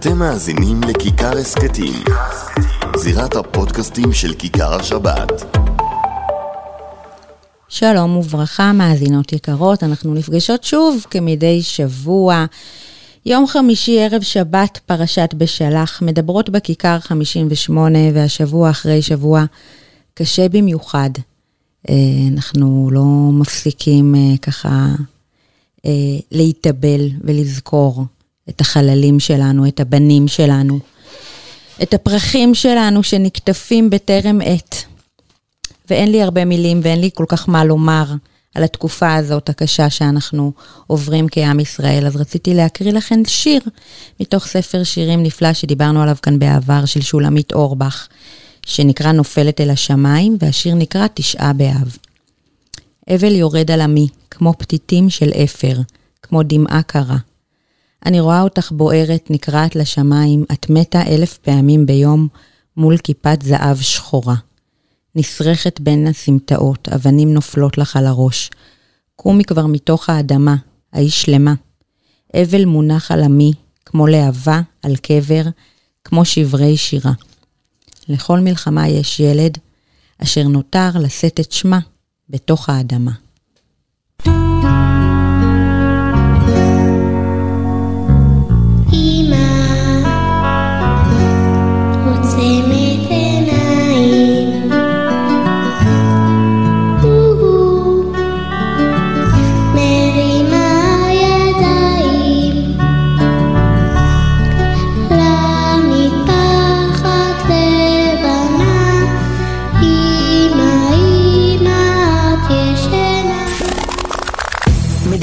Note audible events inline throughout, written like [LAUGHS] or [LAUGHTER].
אתם מאזינים לכיכר הסכתים, זירת הפודקאסטים של כיכר השבת. שלום וברכה, מאזינות יקרות, אנחנו נפגשות שוב כמדי שבוע. יום חמישי, ערב שבת, פרשת בשלח, מדברות בכיכר 58, והשבוע אחרי שבוע קשה במיוחד. אה, אנחנו לא מפסיקים אה, ככה אה, להתאבל ולזכור את החללים שלנו, את הבנים שלנו, את הפרחים שלנו שנקטפים בטרם עת. ואין לי הרבה מילים ואין לי כל כך מה לומר על התקופה הזאת הקשה שאנחנו עוברים כעם ישראל. אז רציתי להקריא לכם שיר מתוך ספר שירים נפלא שדיברנו עליו כאן בעבר, של שולמית אורבך, שנקרא נופלת אל השמיים, והשיר נקרא תשעה באב. אבל יורד על עמי, כמו פתיתים של אפר, כמו דמעה קרה. אני רואה אותך בוערת, נקרעת לשמיים, את מתה אלף פעמים ביום מול כיפת זהב שחורה. נסרכת בין הסמטאות, אבנים נופלות לך על הראש. קומי כבר מתוך האדמה, האי שלמה. אבל מונח על עמי, כמו להבה על קבר, כמו שברי שירה. לכל מלחמה יש ילד, אשר נותר לשאת את שמה בתוך האדמה.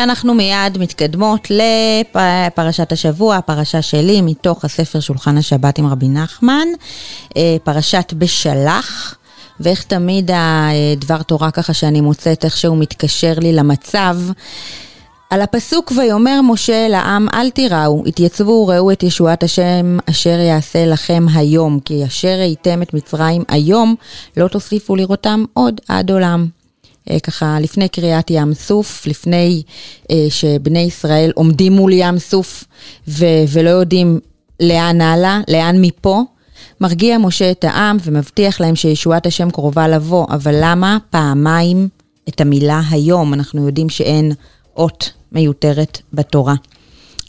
ואנחנו מיד מתקדמות לפרשת השבוע, פרשה שלי, מתוך הספר שולחן השבת עם רבי נחמן, אה, פרשת בשלח. ואיך תמיד הדבר תורה ככה שאני מוצאת איך שהוא מתקשר לי למצב. על הפסוק ויאמר משה אל העם אל תיראו, התייצבו וראו את ישועת השם אשר יעשה לכם היום, כי אשר ראיתם את מצרים היום, לא תוסיפו לראותם עוד עד עולם. אה, ככה לפני קריאת ים סוף, לפני אה, שבני ישראל עומדים מול ים סוף ו- ולא יודעים לאן הלאה, לאן מפה. מרגיע משה את העם ומבטיח להם שישועת השם קרובה לבוא, אבל למה פעמיים את המילה היום? אנחנו יודעים שאין אות מיותרת בתורה.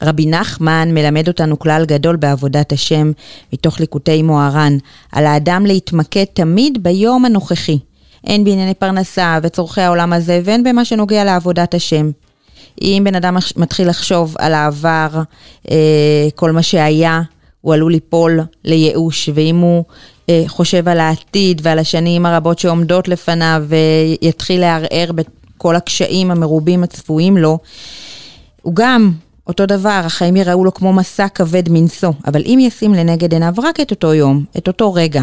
רבי נחמן מלמד אותנו כלל גדול בעבודת השם מתוך ליקוטי מוהר"ן, על האדם להתמקד תמיד ביום הנוכחי. הן בענייני פרנסה וצורכי העולם הזה, והן במה שנוגע לעבודת השם. אם בן אדם מתחיל לחשוב על העבר, אה, כל מה שהיה, הוא עלול ליפול לייאוש, ואם הוא אה, חושב על העתיד ועל השנים הרבות שעומדות לפניו, ויתחיל לערער בכל הקשיים המרובים הצפויים לו, הוא גם אותו דבר, החיים יראו לו כמו מסע כבד מנשוא, אבל אם ישים לנגד עיניו רק את אותו יום, את אותו רגע,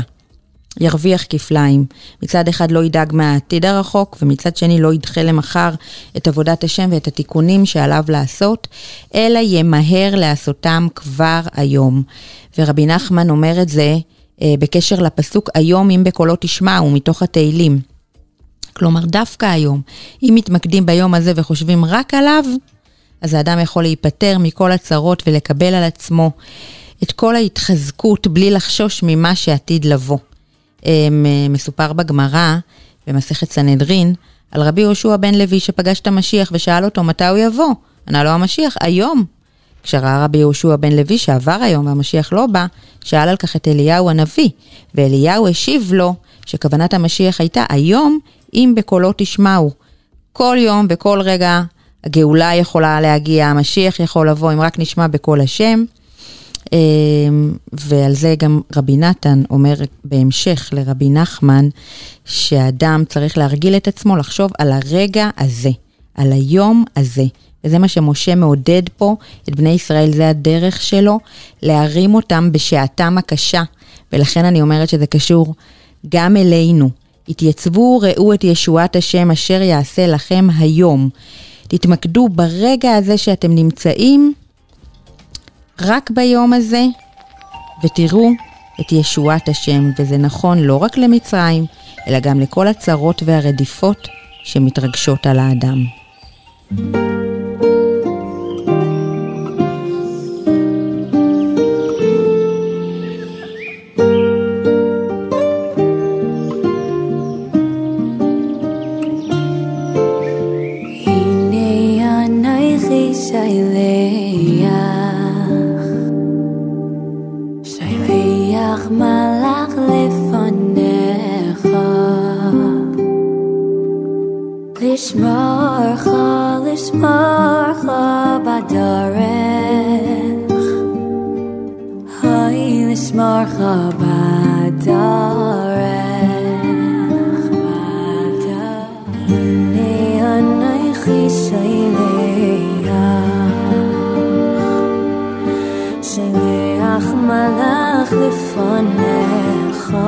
ירוויח כפליים. מצד אחד לא ידאג מהעתיד הרחוק, ומצד שני לא ידחה למחר את עבודת השם ואת התיקונים שעליו לעשות, אלא ימהר לעשותם כבר היום. ורבי נחמן אומר את זה אה, בקשר לפסוק היום אם בקולו תשמעו, מתוך התהילים. כלומר, דווקא היום, אם מתמקדים ביום הזה וחושבים רק עליו, אז האדם יכול להיפטר מכל הצרות ולקבל על עצמו את כל ההתחזקות בלי לחשוש ממה שעתיד לבוא. מסופר בגמרא, במסכת סנהדרין, על רבי יהושע בן לוי שפגש את המשיח ושאל אותו מתי הוא יבוא. ענה לו המשיח, היום. כשראה רבי יהושע בן לוי שעבר היום והמשיח לא בא, שאל על כך את אליהו הנביא, ואליהו השיב לו שכוונת המשיח הייתה היום אם בקולו תשמעו. כל יום וכל רגע הגאולה יכולה להגיע, המשיח יכול לבוא אם רק נשמע בקול השם. ועל זה גם רבי נתן אומר בהמשך לרבי נחמן, שאדם צריך להרגיל את עצמו לחשוב על הרגע הזה, על היום הזה. וזה מה שמשה מעודד פה את בני ישראל, זה הדרך שלו, להרים אותם בשעתם הקשה. ולכן אני אומרת שזה קשור גם אלינו. התייצבו, ראו את ישועת השם אשר יעשה לכם היום. תתמקדו ברגע הזה שאתם נמצאים, רק ביום הזה, ותראו את ישועת השם. וזה נכון לא רק למצרים, אלא גם לכל הצרות והרדיפות שמתרגשות על האדם. thank you Lishmarcha, lishmarcha badarech. Hay lishmarcha badarech. Hine anoichi shaleach, shaleach malach lefonecha.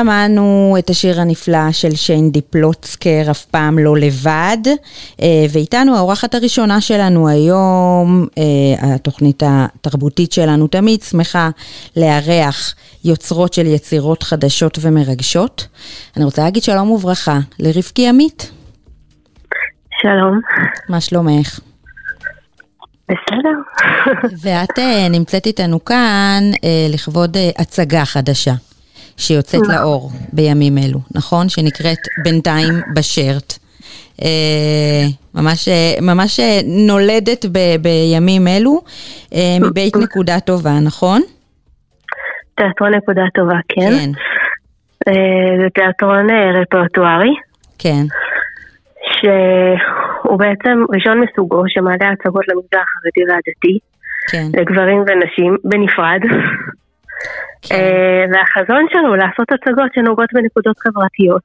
שמענו את השיר הנפלא של שיין דיפלוצקר, אף פעם לא לבד, אה, ואיתנו האורחת הראשונה שלנו היום, אה, התוכנית התרבותית שלנו תמיד שמחה לארח יוצרות של יצירות חדשות ומרגשות. אני רוצה להגיד שלום וברכה לרבקי עמית. שלום. מה שלומך? בסדר. ואת נמצאת איתנו כאן לכבוד הצגה חדשה. שיוצאת. לאור בימים אלו, נכון? שנקראת בינתיים בשרט. אה, ממש, ממש נולדת ב, בימים אלו אה, מבית נקודה טובה, נכון? תיאטרון נקודה טובה, כן. כן. אה, זה תיאטרון רפרטוארי. כן. שהוא בעצם ראשון מסוגו, שמעלה הצגות למגזר החרדי והדתי. כן. לגברים ונשים בנפרד. כן. אה, והחזון שלו הוא לעשות הצגות שנוגעות בנקודות חברתיות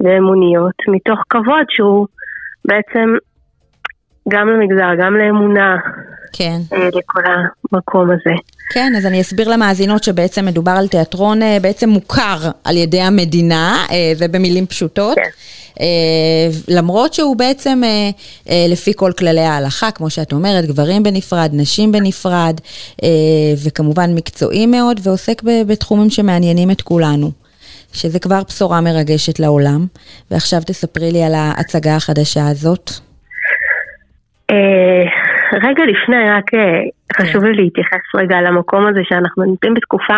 ואמוניות, מתוך כבוד שהוא בעצם גם למגזר, גם לאמונה, כן. אה, לכל המקום הזה. כן, אז אני אסביר למאזינות שבעצם מדובר על תיאטרון אה, בעצם מוכר על ידי המדינה, ובמילים פשוטות. כן. למרות שהוא בעצם לפי כל כללי ההלכה, כמו שאת אומרת, גברים בנפרד, נשים בנפרד, וכמובן מקצועי מאוד, ועוסק בתחומים שמעניינים את כולנו. שזה כבר בשורה מרגשת לעולם. ועכשיו תספרי לי על ההצגה החדשה הזאת. אה, רגע לפני, רק אה, חשוב לי להתייחס רגע למקום הזה שאנחנו נמצאים בתקופה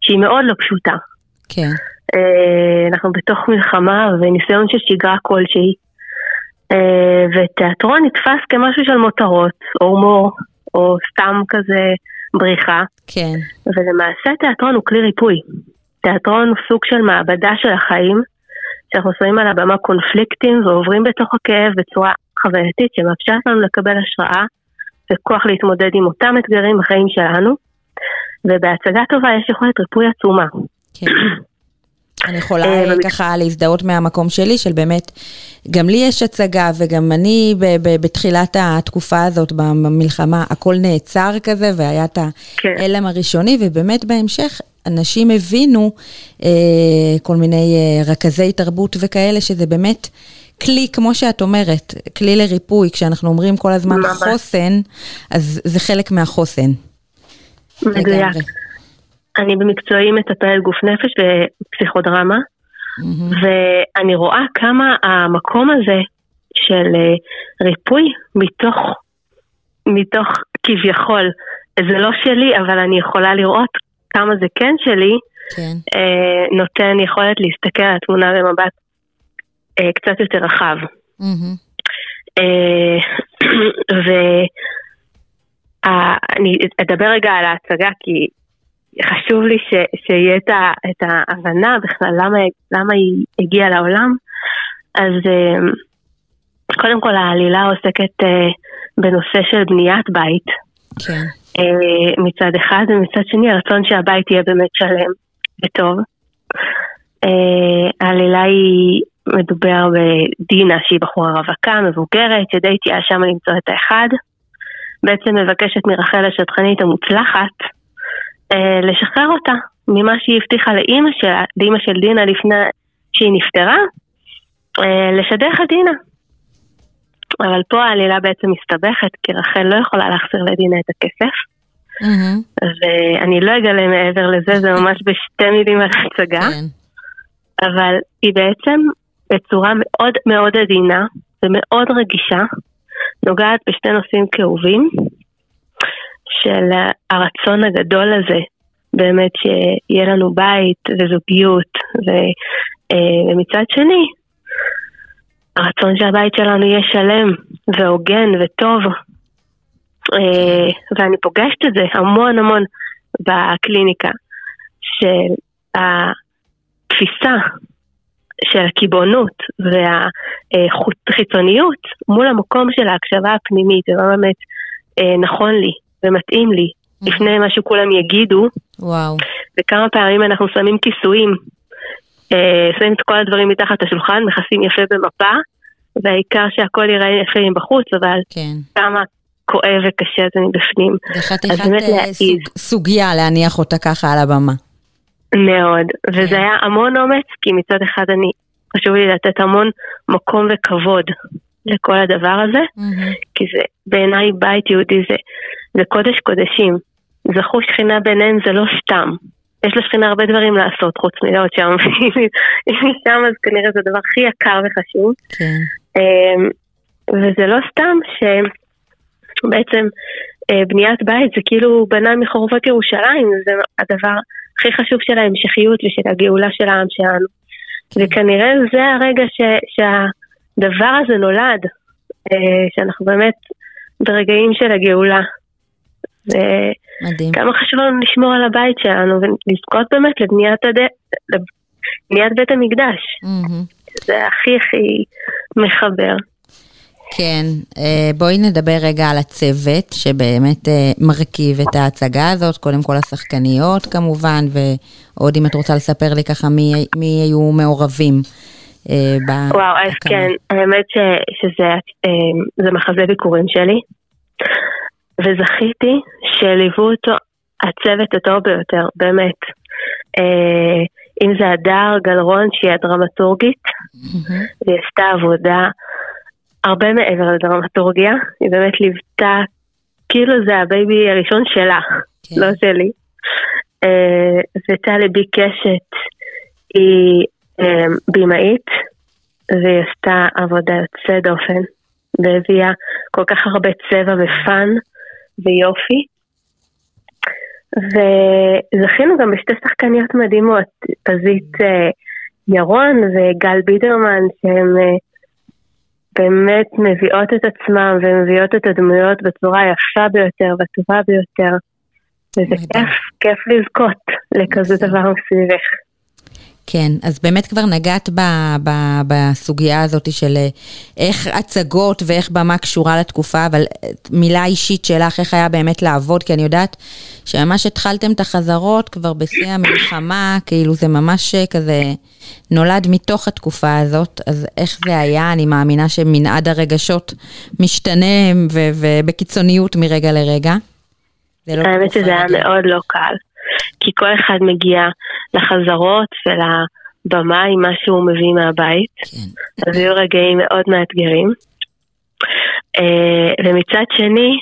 שהיא מאוד לא פשוטה. כן. אה, אנחנו בתוך מלחמה וניסיון של שגרה כלשהי. ותיאטרון נתפס כמשהו של מותרות, או הומור, או סתם כזה בריחה. כן. ולמעשה תיאטרון הוא כלי ריפוי. תיאטרון הוא סוג של מעבדה של החיים, שאנחנו שמים על הבמה קונפליקטים ועוברים בתוך הכאב בצורה חווייתית שמאפשרת לנו לקבל השראה וכוח להתמודד עם אותם אתגרים בחיים שלנו, ובהצגה טובה יש יכולת ריפוי עצומה. כן. אני יכולה אה, ככה להזדהות מהמקום שלי, של באמת, גם לי יש הצגה, וגם אני בתחילת התקופה הזאת, במלחמה, הכל נעצר כזה, והיה את כן. ההלם הראשוני, ובאמת בהמשך, אנשים הבינו, אה, כל מיני אה, רכזי תרבות וכאלה, שזה באמת כלי, כמו שאת אומרת, כלי לריפוי, כשאנחנו אומרים כל הזמן ממש. חוסן, אז זה חלק מהחוסן. מדויק. אני במקצועי מטפלת גוף נפש ופסיכודרמה, mm-hmm. ואני רואה כמה המקום הזה של אה, ריפוי מתוך, מתוך כביכול, זה לא שלי, אבל אני יכולה לראות כמה זה כן שלי, כן. אה, נותן יכולת להסתכל על התמונה במבט אה, קצת יותר רחב. Mm-hmm. אה, [CLEARS THROAT] ואני אדבר רגע על ההצגה כי חשוב לי ש, שיהיה את, ה, את ההבנה בכלל למה, למה היא הגיעה לעולם. אז אה, קודם כל העלילה עוסקת אה, בנושא של בניית בית. כן. אה, מצד אחד, ומצד שני הרצון שהבית יהיה באמת שלם וטוב. העלילה היא מדובר בדינה שהיא בחורה רווקה, מבוגרת, שדי תהיה שם למצוא את האחד. בעצם מבקשת מרחל השטחנית המוצלחת אה, לשחרר אותה ממה שהיא הבטיחה לאימא שלה, לאימא של דינה לפני שהיא נפטרה, אה, לשדך את דינה. אבל פה העלילה בעצם מסתבכת, כי רחל לא יכולה להחזיר לדינה את הכסף. Mm-hmm. ואני לא אגלה מעבר לזה, זה ממש [LAUGHS] בשתי מילים על ההצגה. כן. אבל היא בעצם בצורה מאוד מאוד עדינה ומאוד רגישה, נוגעת בשתי נושאים כאובים, של הרצון הגדול הזה, באמת שיהיה לנו בית וזוגיות, ו, אה, ומצד שני, הרצון שהבית שלנו יהיה שלם והוגן וטוב. אה, ואני פוגשת את זה המון המון בקליניקה, של התפיסה של הקיבעונות והחיצוניות מול המקום של ההקשבה הפנימית, זה לא באמת אה, נכון לי ומתאים לי, mm. לפני מה שכולם יגידו. וואו. וכמה פעמים אנחנו שמים כיסויים, אה, שמים את כל הדברים מתחת לשולחן, מכסים יפה במפה, והעיקר שהכל ייראה יפה מבחוץ, אבל כן. כמה כואב וקשה זה מבפנים. זה חתיכת אה, סוג, סוגיה להניח אותה ככה על הבמה. מאוד, וזה היה המון אומץ, כי מצד אחד אני, חשוב לי לתת המון מקום וכבוד לכל הדבר הזה, mm-hmm. כי זה בעיניי בית יהודי זה, זה קודש קודשים. זכו שכינה ביניהם זה לא סתם. יש לשכינה הרבה דברים לעשות חוץ מלהיות שם, [LAUGHS] אם היא שם אז כנראה זה הדבר הכי יקר וחשוב. כן. אמ, וזה לא סתם שבעצם אה, בניית בית זה כאילו בנה מחורבות ירושלים, זה הדבר הכי חשוב של ההמשכיות ושל הגאולה של העם שלנו. כן. וכנראה זה הרגע ש, שהדבר הזה נולד, אה, שאנחנו באמת ברגעים של הגאולה. מדהים. כמה חשוב לנו לשמור על הבית שלנו ולזכות באמת לבניית, הד... לבניית בית המקדש. Mm-hmm. זה הכי הכי מחבר. כן, אה, בואי נדבר רגע על הצוות שבאמת אה, מרכיב את ההצגה הזאת, קודם כל השחקניות כמובן, ועוד אם את רוצה לספר לי ככה מי, מי היו מעורבים. אה, וואו, אז כן, האמת ש, שזה מחזה ביכורים שלי, וזכיתי שליוו אותו הצוות הטוב ביותר, באמת. אם זה הדר גלרון, שהיא הדרמטורגית, והיא עשתה עבודה הרבה מעבר לדרמטורגיה, היא באמת ליוותה, כאילו זה ה baby הראשון שלה, כן. לא שלי. אה, וטלי בי קשת היא אה, בימאית, והיא עשתה עבודה יוצא דופן, והביאה כל כך הרבה צבע ופאן ויופי. וזכינו גם בשתי שחקניות מדהימות, פזית אה, ירון וגל בידרמן, שהם באמת מביאות את עצמם ומביאות את הדמויות בצורה היפה ביותר והטובה ביותר. וזה כיף, כיף לזכות לכזה דבר מסביבך. כן, אז באמת כבר נגעת ב, ב, בסוגיה הזאת של אה, איך הצגות ואיך במה קשורה לתקופה, אבל אה, מילה אישית שלך, איך היה באמת לעבוד, כי אני יודעת שממש התחלתם את החזרות כבר בשיא המלחמה, כאילו זה ממש אה, כזה נולד מתוך התקופה הזאת, אז איך זה היה? אני מאמינה שמנעד הרגשות משתנה ובקיצוניות מרגע לרגע. לא האמת שזה היה מאוד לא קל. כי כל אחד מגיע לחזרות ולבמה עם מה שהוא מביא מהבית. כן. אז היו רגעים מאוד מאתגרים. אה, ומצד שני,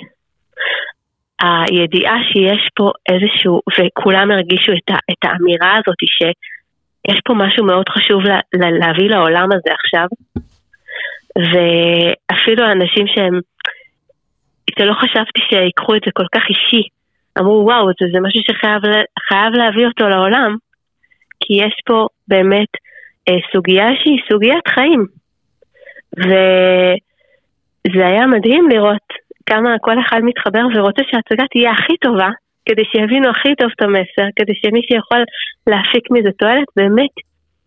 הידיעה שיש פה איזשהו, וכולם הרגישו את, ה, את האמירה הזאת שיש פה משהו מאוד חשוב לה, לה, להביא לעולם הזה עכשיו, ואפילו אנשים שהם, שלא חשבתי שיקחו את זה כל כך אישי, אמרו וואו, זה, זה משהו שחייב להביא אותו לעולם, כי יש פה באמת אה, סוגיה שהיא סוגיית חיים. וזה היה מדהים לראות כמה כל אחד מתחבר ורוצה שההצגה תהיה הכי טובה, כדי שיבינו הכי טוב את המסר, כדי שמי שיכול להפיק מזה תועלת, באמת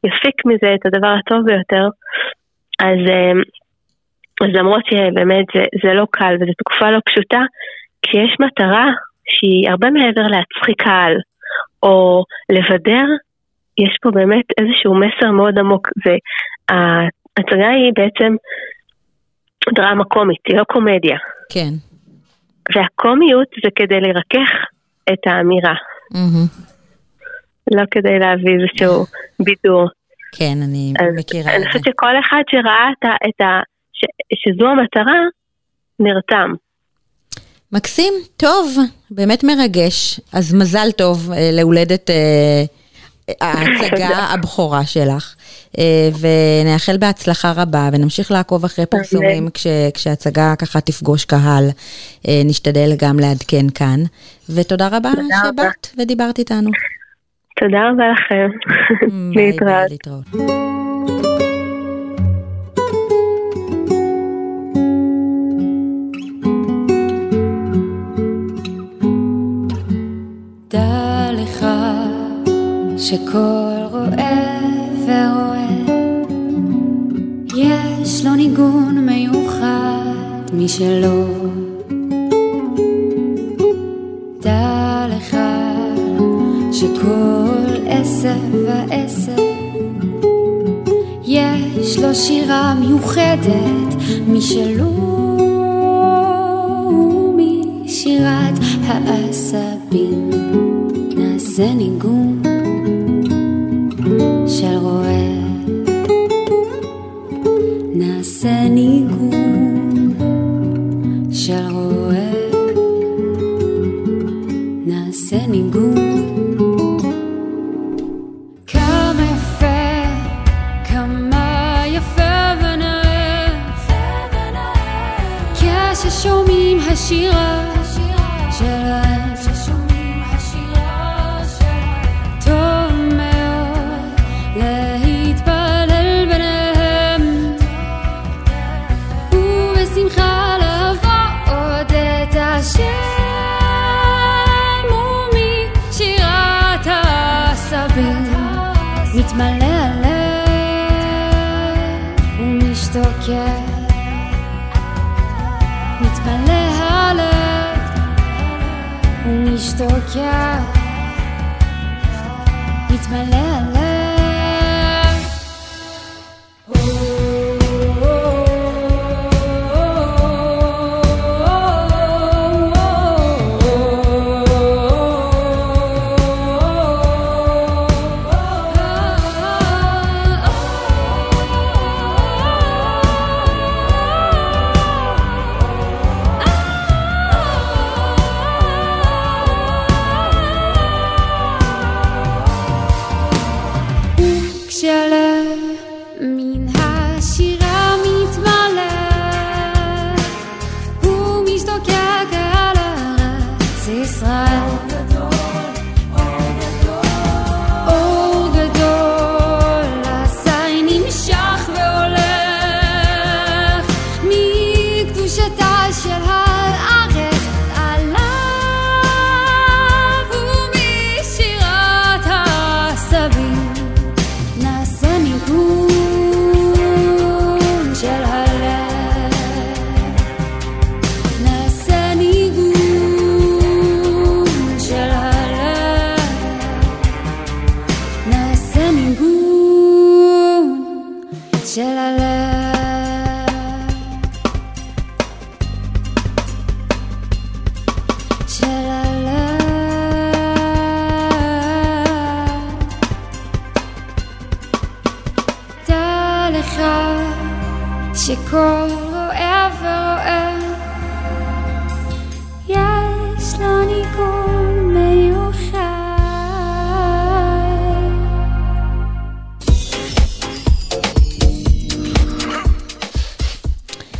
יפיק מזה את הדבר הטוב ביותר. אז, אה, אז למרות שבאמת זה, זה לא קל וזו תקופה לא פשוטה, כשיש מטרה שהיא הרבה מעבר להצחיק קהל, או לבדר, יש פה באמת איזשהו מסר מאוד עמוק, וההצגה היא בעצם דרמה קומית, היא לא קומדיה. כן. והקומיות זה כדי לרכך את האמירה. Mm-hmm. לא כדי להביא איזשהו בידור. כן, אני מכירה את זה. אני חושבת שכל אחד שראה את ה... את ה ש, שזו המטרה, נרתם. מקסים, טוב, באמת מרגש. אז מזל טוב אה, להולדת אה, ההצגה [LAUGHS] הבכורה שלך, אה, ונאחל בהצלחה רבה, ונמשיך לעקוב אחרי פרסומים כש, כשההצגה ככה תפגוש קהל. נשתדל גם לעדכן כאן. ותודה רבה שבאת ודיברת איתנו. תודה רבה לכם. להתראות. שכל רואה ורואה יש לו ניגון מיוחד משלו. דע לך שכל עשר ועשר יש לו שירה מיוחדת משלו משירת העשבים נעשה ניגון Michel Roet Nazen iku Michel Roet Nazen iku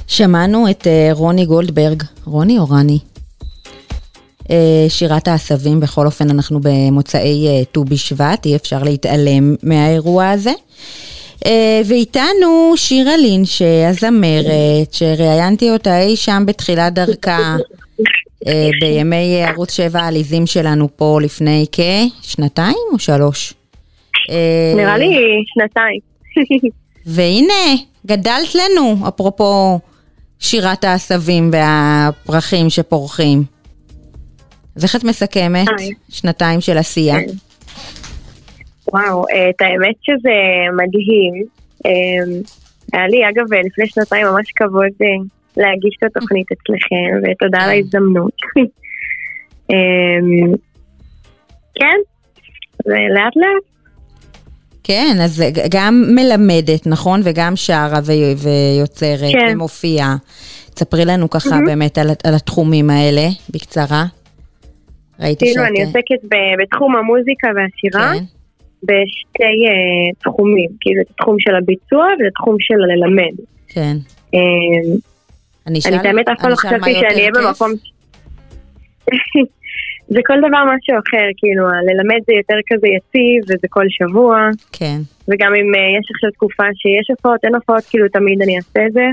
שמענו את אה, רוני גולדברג, רוני או רני? אה, שירת העשבים, בכל אופן אנחנו במוצאי אה, ט"ו בשבט, אי אפשר להתעלם מהאירוע הזה. ואיתנו שירה לינש, הזמרת, שראיינתי אותה אי שם בתחילת דרכה, בימי ערוץ 7 העליזים שלנו פה לפני כשנתיים או שלוש? נראה לי שנתיים. והנה, גדלת לנו, אפרופו שירת העשבים והפרחים שפורחים. אז איך את מסכמת? שנתיים של עשייה. כן. וואו, את האמת שזה מדהים. אמ, היה לי, אגב, לפני שנתיים ממש כבוד אה, להגיש את התוכנית אצלכם, ותודה על ההזדמנות. [LAUGHS] אמ, כן, ולאט לאט כן, אז גם מלמדת, נכון? וגם שרה ויוצרת כן. ומופיעה. תספרי לנו ככה mm-hmm. באמת על, על התחומים האלה, בקצרה. ראיתי כאילו, שאת... אני עוסקת בתחום המוזיקה והשירה, כן. בשתי uh, תחומים, כאילו, את התחום של הביצוע ואת התחום של הללמד. כן. Uh, אני, אני באמת אף פעם לא חשבתי שאני אהיה במקום... [LAUGHS] זה כל דבר משהו אחר, כאילו, ללמד זה יותר כזה יציב, וזה כל שבוע. כן. וגם אם uh, יש עכשיו תקופה שיש הופעות, אין הופעות, כאילו תמיד אני אעשה את זה.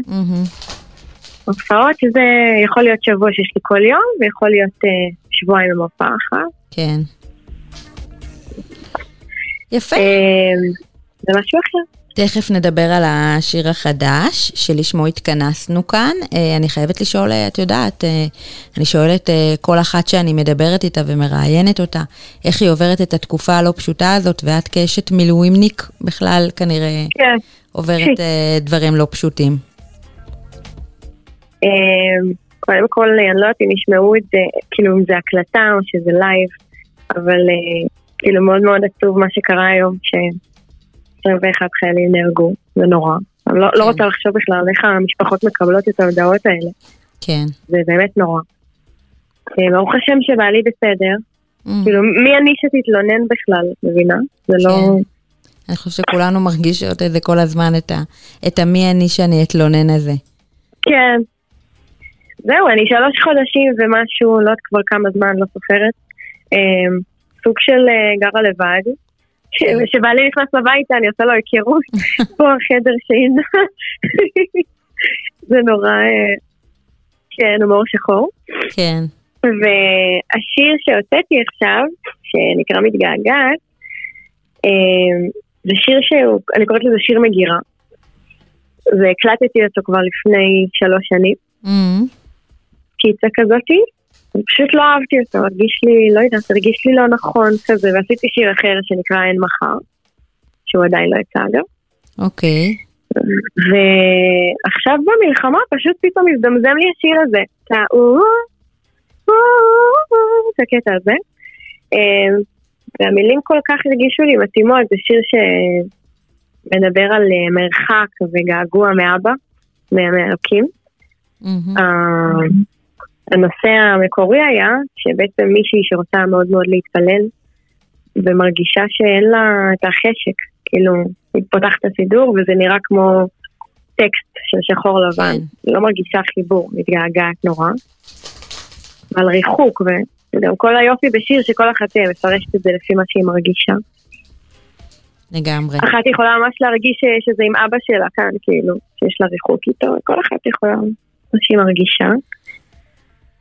הופעות זה יכול להיות שבוע שיש לי כל יום, ויכול להיות uh, שבועיים עם הופעה אחת. כן. יפה. Uh, זה משהו אחר. תכף נדבר על השיר החדש, שלשמו התכנסנו כאן. אה, אני חייבת לשאול, אה, את יודעת, אה, אני שואלת כל אחת שאני מדברת איתה ומראיינת אותה, איך היא עוברת את התקופה הלא פשוטה הזאת, ואת כאשת מילואימניק בכלל כנראה כן. עוברת דברים לא פשוטים. קודם כל, אני לא יודעת אם ישמעו את זה, כאילו אם זה הקלטה או שזה לייב, אבל כאילו מאוד מאוד עצוב מה שקרה היום, ש... 21 חיילים נהרגו, זה נורא, אני לא, לא רוצה לחשוב בכלל איך המשפחות מקבלות את ההודעות האלה. כן. זה באמת נורא. אה, ברוך השם שבעלי בסדר. Mm. כאילו, מי אני שתתלונן בכלל, מבינה? זה לא... כן. אני חושבת שכולנו מרגישות את זה כל הזמן, את, ה, את המי אני שאני אתלונן הזה. כן. זהו, אני שלוש חודשים ומשהו, לא יודעת כבר כמה זמן, לא סופרת. סוג של אה, גרה לבד. ש- כשבעלי נכנס הביתה, אני עושה לו היכרות, [LAUGHS] פה החדר שינה. זה נורא, אה, כן, הומור שחור. כן. והשיר שהוצאתי עכשיו, שנקרא מתגעגעת, אה, זה שיר שהוא, אני קוראת לזה שיר מגירה. והקלטתי אותו כבר לפני שלוש שנים. Mm. קיצה כזאתי, פשוט לא אהבתי אותו, הרגיש לי, לא יודעת, הרגיש לי לא נכון כזה, ועשיתי שיר אחר שנקרא אין מחר, שהוא עדיין לא יצא אגב. אוקיי. ועכשיו במלחמה פשוט פתאום הזדמזם לי השיר הזה, את ה... את הקטע הזה. אה, והמילים כל כך הרגישו לי מתאימות, זה שיר שמדבר על אה, מרחק וגעגוע מאבא, מאלוקים. מהמם. הנושא המקורי היה שבעצם מישהי שרוצה מאוד מאוד להתפלל ומרגישה שאין לה את החשק, כאילו, היא פותחת את הסידור וזה נראה כמו טקסט של שחור לבן, כן. לא מרגישה חיבור, מתגעגעת נורא. על ריחוק, וגם כל היופי בשיר שכל אחת אה, מפרשת את זה לפי מה שהיא מרגישה. לגמרי. אחת יכולה ממש להרגיש שזה עם אבא שלה כאן, כאילו, שיש לה ריחוק איתו, כל אחת יכולה, מה שהיא מרגישה.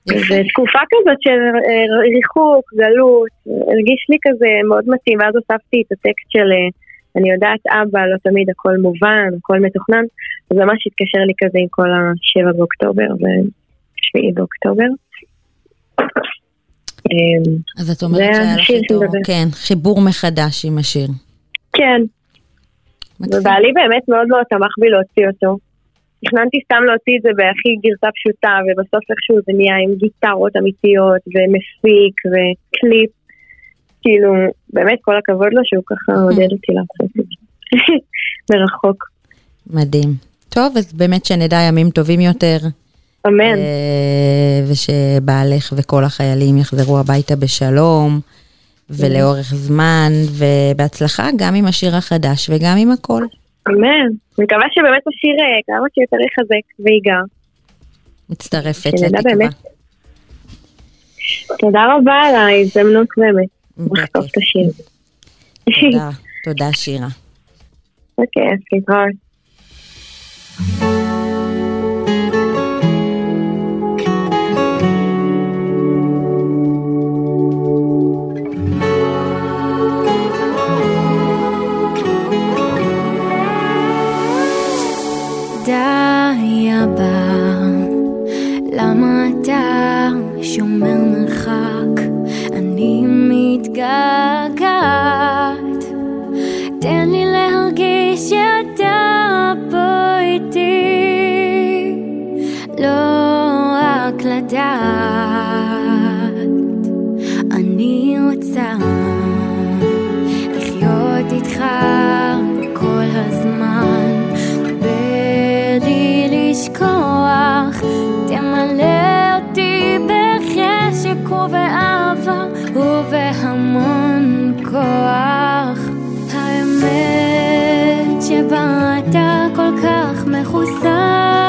ותקופה כזאת של אה, ריחוק, גלות, הרגיש לי כזה מאוד מתאים, ואז הוספתי את הטקסט של אה, אני יודעת אבא, לא תמיד הכל מובן, הכל מתוכנן, אז ממש התקשר לי כזה עם כל השבע באוקטובר ושביעי באוקטובר. אה, אז את אומרת שהיה לך איתו. כן, חיבור מחדש עם השיר. כן. ובעלי באמת מאוד מאוד שמח בי להוציא אותו. תכננתי סתם להוציא את זה בהכי גרסה פשוטה, ובסוף איכשהו זה נהיה עם גיטרות אמיתיות, ומפיק, וקליפ. כאילו, באמת כל הכבוד לו שהוא ככה עודד אותי לעשות את זה. [LAUGHS] מרחוק. מדהים. טוב, אז באמת שנדע ימים טובים יותר, אמן. אה, ושבעלך וכל החיילים יחזרו הביתה בשלום, ולאורך זמן, ובהצלחה גם עם השיר החדש וגם עם הכל. אמן. מקווה שבאמת השיר אה, כמה שיותר יחזק ויגע. מצטרפת לתקווה. תודה רבה על ההזדמנות באמת. לחטוף את בכיף. השיר. תודה, תודה שירה. [LAUGHS] אוקיי, אז להתראות. שומר מרחק? אני מתגעגעת. תן לי להרגיש שאתה פה איתי, לא רק לדעת. אני רוצה לחיות איתך כל הזמן, בלי לשכוח, תמלא ובאהבה ובהמון כוח. האמת שבה אתה כל כך מחוסר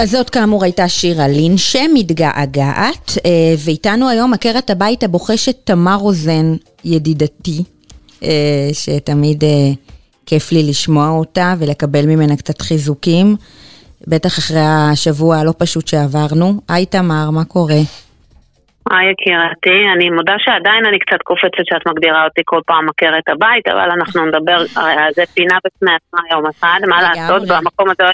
אז זאת כאמור הייתה שירה לינשה, מתגעגעת, אה, ואיתנו היום עקרת הבית הבוחשת תמר רוזן, ידידתי, אה, שתמיד אה, כיף לי לשמוע אותה ולקבל ממנה קצת חיזוקים, בטח אחרי השבוע הלא פשוט שעברנו. היי תמר, מה קורה? היי יקירתי, אני מודה שעדיין אני קצת קופצת שאת מגדירה אותי כל פעם עקרת הבית, אבל אנחנו נדבר, זה פינה בפני עצמה יום אחד, מה לעשות, במקום הזה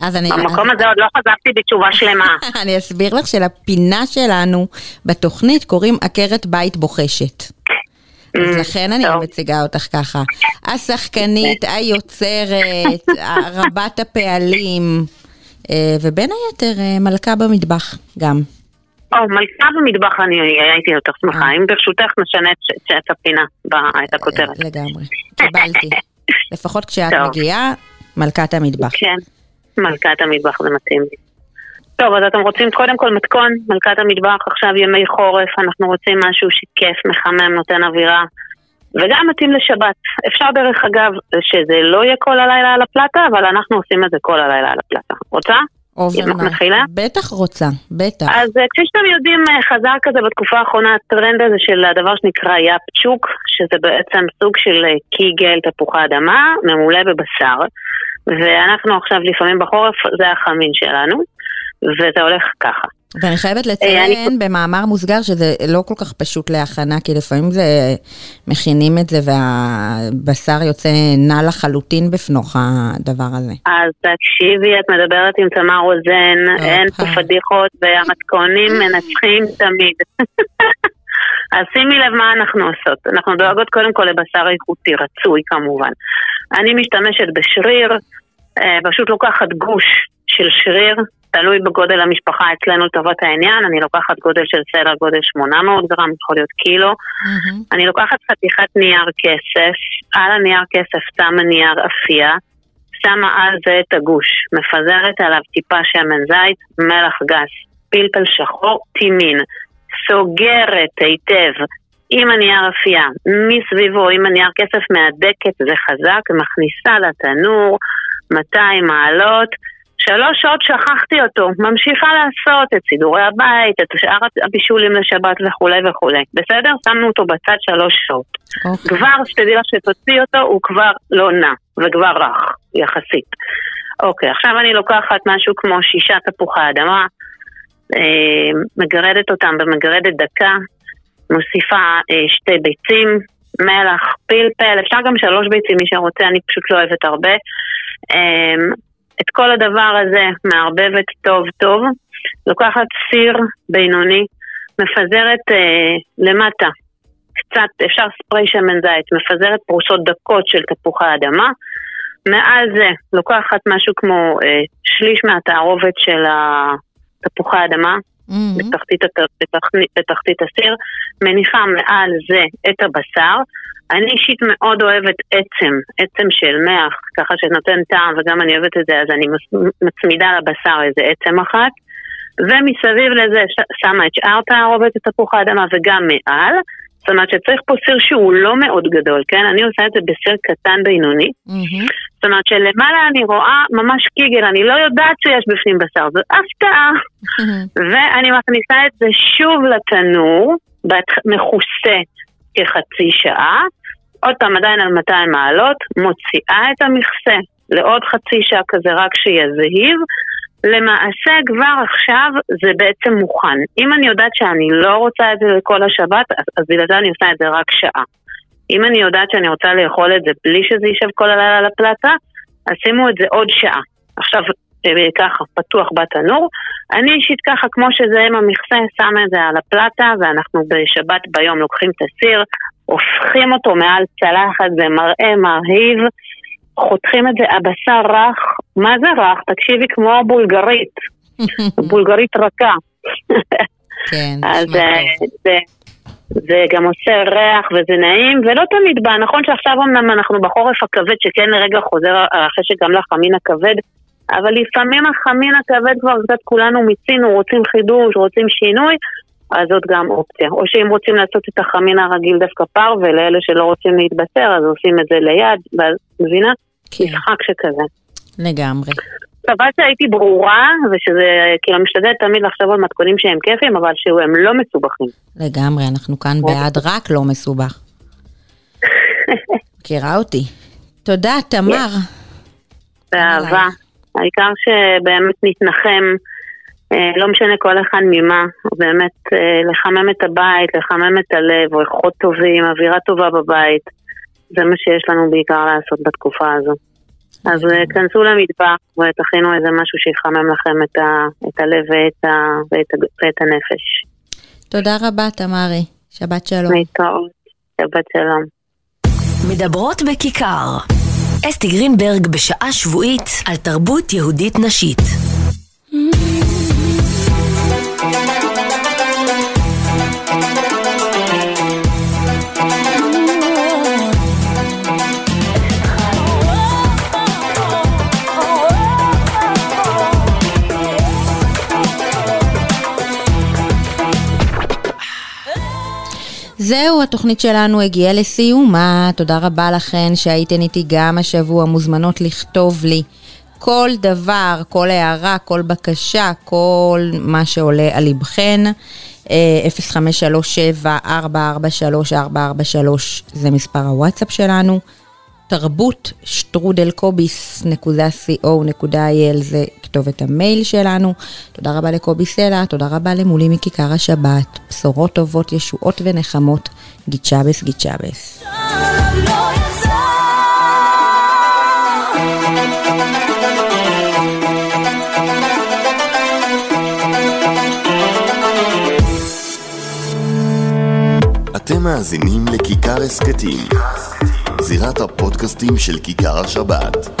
אז אני... במקום הזה עוד לא חזרתי בתשובה שלמה. [LAUGHS] אני אסביר לך שלפינה שלנו בתוכנית קוראים עקרת בית בוחשת. אז mm, לכן אני מציגה אותך ככה. השחקנית, [LAUGHS] היוצרת, רבת הפעלים, אה, ובין היתר אה, מלכה במטבח גם. או, מלכה במטבח אני הייתי יותר שמחה. אה. אם ברשותך נשנה את הפינה, את הכותרת. לגמרי, קיבלתי. [LAUGHS] לפחות כשאת מגיעה, מלכת המטבח. כן. מלכת המטבח זה מתאים לי. טוב, אז אתם רוצים קודם כל מתכון, מלכת המטבח, עכשיו ימי חורף, אנחנו רוצים משהו שכיף, מחמם, נותן אווירה, וגם מתאים לשבת. אפשר דרך אגב שזה לא יהיה כל הלילה על הפלטה, אבל אנחנו עושים את זה כל הלילה על הפלטה. רוצה? מתחילה? בטח רוצה, בטח. אז אה, כפי שאתם יודעים, אה, חזר כזה בתקופה האחרונה הטרנד הזה של הדבר שנקרא יאפצ'וק, שזה בעצם סוג של אה, קיגל, תפוחי אדמה, ממולא בבשר. ואנחנו עכשיו לפעמים בחורף, זה החמין שלנו, וזה הולך ככה. ואני חייבת אה, לציין אני... במאמר מוסגר שזה לא כל כך פשוט להכנה, כי לפעמים זה, מכינים את זה והבשר יוצא נע לחלוטין בפנוך הדבר הזה. אז תקשיבי, את מדברת עם תמר רוזן, אין פה פדיחות והמתכונים מנצחים תמיד. [LAUGHS] אז שימי לב מה אנחנו עושות. אנחנו דואגות קודם כל לבשר איכותי, רצוי כמובן. אני משתמשת בשריר, פשוט לוקחת גוש של שריר, תלוי בגודל המשפחה אצלנו לטובת העניין, אני לוקחת גודל של סדר גודל 800 גרם, יכול להיות קילו. Mm-hmm. אני לוקחת חתיכת נייר כסף, על הנייר כסף שמה נייר אפייה, שמה על זה את הגוש, מפזרת עליו טיפה שמן זית, מלח גס, פלפל שחור, טימין, סוגרת היטב עם הנייר אפייה, מסביבו עם הנייר כסף מהדקת, זה חזק, מכניסה לתנור, 200 מעלות, שלוש שעות שכחתי אותו, ממשיכה לעשות את סידורי הבית, את שאר הבישולים לשבת וכולי וכולי. בסדר? שמנו אותו בצד שלוש שעות. Okay. אוקיי. כבר, שתדעי לך שתוציא אותו, הוא כבר לא נע, וכבר רך, יחסית. אוקיי, okay, עכשיו אני לוקחת משהו כמו שישה תפוחי אדמה, אה, מגרדת אותם במגרדת דקה, מוסיפה אה, שתי ביצים, מלח, פלפל, אפשר גם שלוש ביצים מי שרוצה, אני פשוט לא אוהבת הרבה. אה, את כל הדבר הזה מערבבת טוב טוב, לוקחת סיר בינוני, מפזרת אה, למטה קצת, אפשר ספרי שמן זית, מפזרת פרוסות דקות של תפוחי אדמה, מעל זה לוקחת משהו כמו אה, שליש מהתערובת של תפוחי אדמה, mm-hmm. בתחתית, בתחתית, בתחתית הסיר, מניחה מעל זה את הבשר. אני אישית מאוד אוהבת עצם, עצם של מח, ככה שנותן טעם וגם אני אוהבת את זה, אז אני מצמידה לבשר איזה עצם אחת. ומסביב לזה שמה את שאר תערובת תפוח האדמה וגם מעל. זאת אומרת שצריך פה סיר שהוא לא מאוד גדול, כן? אני עושה את זה בסיר קטן בינוני. Mm-hmm. זאת אומרת שלמעלה אני רואה ממש קיגל, אני לא יודעת שיש בפנים בשר, זו הפתעה. Mm-hmm. ואני מכניסה את זה שוב לתנור, מכוסה כחצי שעה. עוד פעם, עדיין על 200 מעלות, מוציאה את המכסה לעוד חצי שעה כזה רק שיזהיב. למעשה כבר עכשיו זה בעצם מוכן. אם אני יודעת שאני לא רוצה את זה לכל השבת, אז בגלל זה אני עושה את זה רק שעה. אם אני יודעת שאני רוצה לאכול את זה בלי שזה יישב כל הלילה על הפלטה, אז שימו את זה עוד שעה. עכשיו, אה, ככה, פתוח בתנור. אני אישית ככה, כמו שזה עם המכסה, שמה את זה על הפלטה, ואנחנו בשבת ביום לוקחים את הסיר, הופכים אותו מעל צלחת, זה מראה מרהיב. חותכים את זה, הבשר רך, מה זה רך? תקשיבי, כמו הבולגרית, [LAUGHS] בולגרית רכה. כן, אז אה, זה, זה גם עושה ריח וזה נעים, ולא תמיד בא, נכון שעכשיו אמנם אנחנו בחורף הכבד, שכן לרגע חוזר אחרי שגם לחמין הכבד, אבל לפעמים החמין הכבד כבר קצת כולנו מיצינו, רוצים חידוש, רוצים שינוי, אז זאת גם אופציה. או שאם רוצים לעשות את החמין הרגיל דווקא פר, ולאלה שלא רוצים להתבשר, אז עושים את זה ליד, ואז, מבינה? כן. משחק שכזה. לגמרי. מקווה שהייתי ברורה, ושזה, כאילו, משתדלת תמיד לחשוב על מתכונים שהם כיפים, אבל שהם לא מסובכים. לגמרי, אנחנו כאן בעד רק לא מסובך. מכירה אותי. תודה, תמר. באהבה. העיקר שבאמת נתנחם, לא משנה כל אחד ממה, באמת אה, לחמם את הבית, לחמם את הלב, ריחות טובים, אווירה טובה בבית. זה מה שיש לנו בעיקר לעשות בתקופה הזו. אז אה, כנסו למטבח ותכינו איזה משהו שיחמם לכם את, ה, את הלב ואת, ה, ואת, ה, ואת הנפש. תודה רבה, תמרי. שבת שלום. להתראות. שבת שלום. מדברות בכיכר. אסתי גרינברג בשעה שבועית על תרבות יהודית נשית. זהו, התוכנית שלנו הגיעה לסיומה. תודה רבה לכן שהייתן איתי גם השבוע. מוזמנות לכתוב לי כל דבר, כל הערה, כל בקשה, כל מה שעולה על ליבכן. 0537-443-443 זה מספר הוואטסאפ שלנו. תרבות שטרודלקוביס.co.il זה כתובת המייל שלנו. תודה רבה לקובי סלע, תודה רבה למולי מכיכר השבת. בשורות טובות, ישועות ונחמות. גיצ'אבס גיצ'אבס. אתם מאזינים לכיכר הסכתים, זירת הפודקאסטים של כיכר השבת.